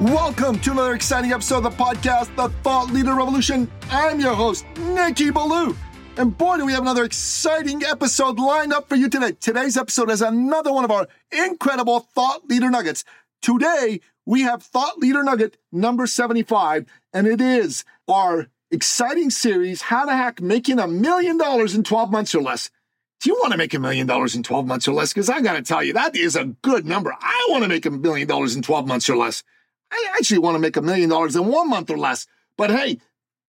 Welcome to another exciting episode of the podcast, The Thought Leader Revolution. I'm your host, Nikki Ballou. And boy, do we have another exciting episode lined up for you today. Today's episode is another one of our incredible Thought Leader Nuggets. Today, we have Thought Leader Nugget number 75, and it is our exciting series, How to Hack Making a Million Dollars in 12 Months or Less. Do you want to make a million dollars in 12 months or less? Because I got to tell you, that is a good number. I want to make a million dollars in 12 months or less. I actually want to make a million dollars in one month or less. But hey,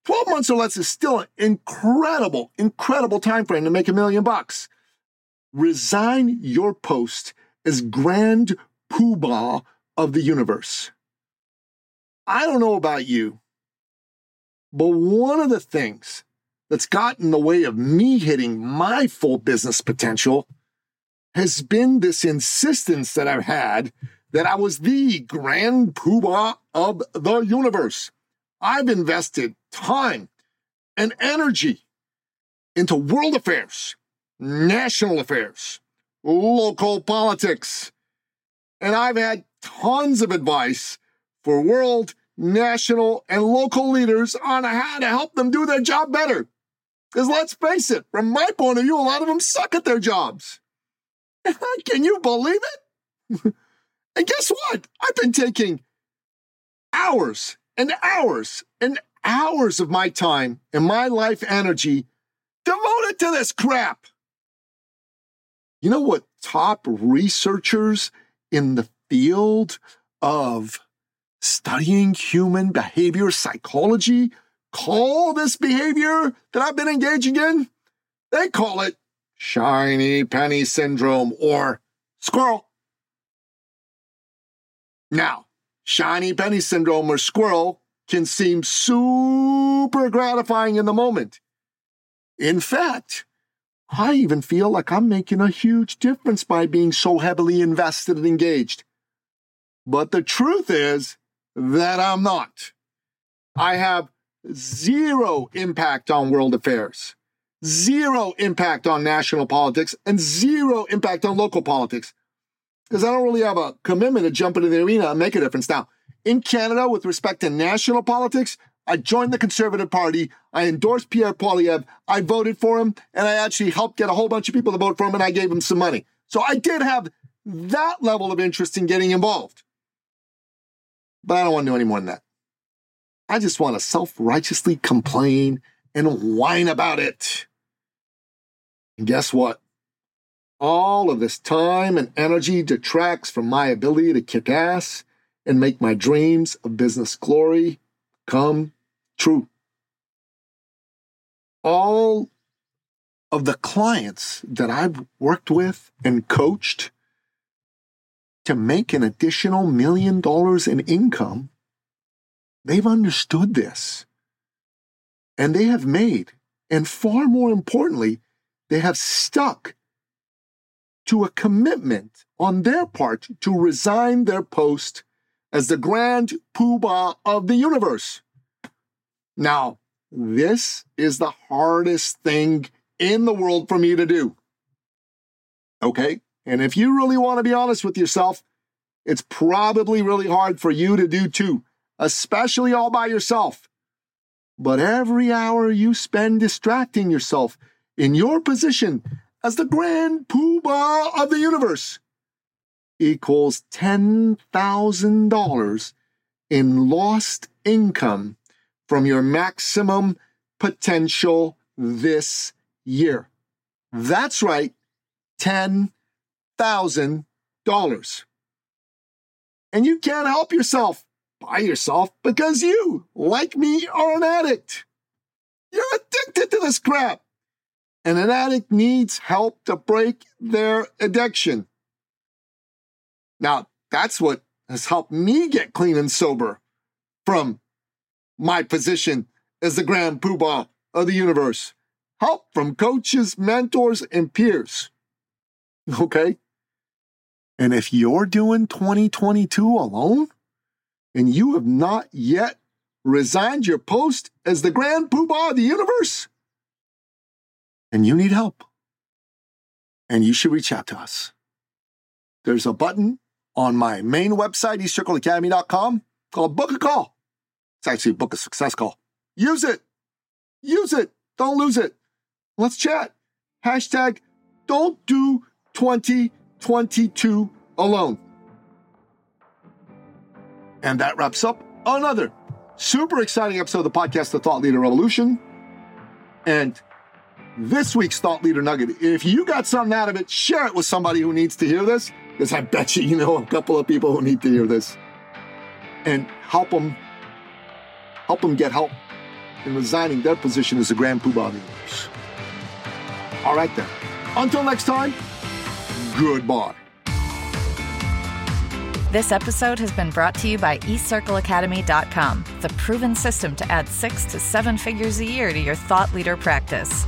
12 months or less is still an incredible, incredible time frame to make a million bucks. Resign your post as grand poobah of the universe. I don't know about you, but one of the things that's gotten in the way of me hitting my full business potential has been this insistence that I've had that I was the grand poobah of the universe. I've invested time and energy into world affairs, national affairs, local politics, and I've had tons of advice for world, national, and local leaders on how to help them do their job better. Because let's face it, from my point of view, a lot of them suck at their jobs. Can you believe it? And guess what? I've been taking hours and hours and hours of my time and my life energy devoted to this crap. You know what top researchers in the field of studying human behavior psychology call this behavior that I've been engaging in? They call it shiny penny syndrome or squirrel. Now, shiny penny syndrome or squirrel can seem super gratifying in the moment. In fact, I even feel like I'm making a huge difference by being so heavily invested and engaged. But the truth is that I'm not. I have zero impact on world affairs, zero impact on national politics, and zero impact on local politics because I don't really have a commitment to jump into the arena and make a difference. Now, in Canada, with respect to national politics, I joined the Conservative Party. I endorsed Pierre Poilievre. I voted for him, and I actually helped get a whole bunch of people to vote for him, and I gave him some money. So I did have that level of interest in getting involved. But I don't want to do any more than that. I just want to self righteously complain and whine about it. And guess what? All of this time and energy detracts from my ability to kick ass and make my dreams of business glory come true. All of the clients that I've worked with and coached to make an additional million dollars in income, they've understood this. And they have made, and far more importantly, they have stuck to a commitment on their part to resign their post as the grand poobah of the universe. Now, this is the hardest thing in the world for me to do. Okay? And if you really want to be honest with yourself, it's probably really hard for you to do too, especially all by yourself. But every hour you spend distracting yourself in your position as the grand poobah of the universe equals $10,000 in lost income from your maximum potential this year. That's right, $10,000. And you can't help yourself by yourself because you, like me, are an addict. You're addicted to this crap and an addict needs help to break their addiction. Now, that's what has helped me get clean and sober from my position as the grand poobah of the universe. Help from coaches, mentors, and peers. Okay? And if you're doing 2022 alone and you have not yet resigned your post as the grand poobah of the universe, and you need help, and you should reach out to us. There's a button on my main website, eCircleAcademy.com, called Book a Call. It's actually Book a Success Call. Use it. Use it. Don't lose it. Let's chat. Hashtag don't do 2022 alone. And that wraps up another super exciting episode of the podcast, The Thought Leader Revolution. And this week's Thought Leader Nugget, if you got something out of it, share it with somebody who needs to hear this, because I bet you you know a couple of people who need to hear this. And help them, help them get help in resigning their position as the Grand Poobah. All right then. Until next time, goodbye. This episode has been brought to you by eCircleAcademy.com, the proven system to add six to seven figures a year to your thought leader practice.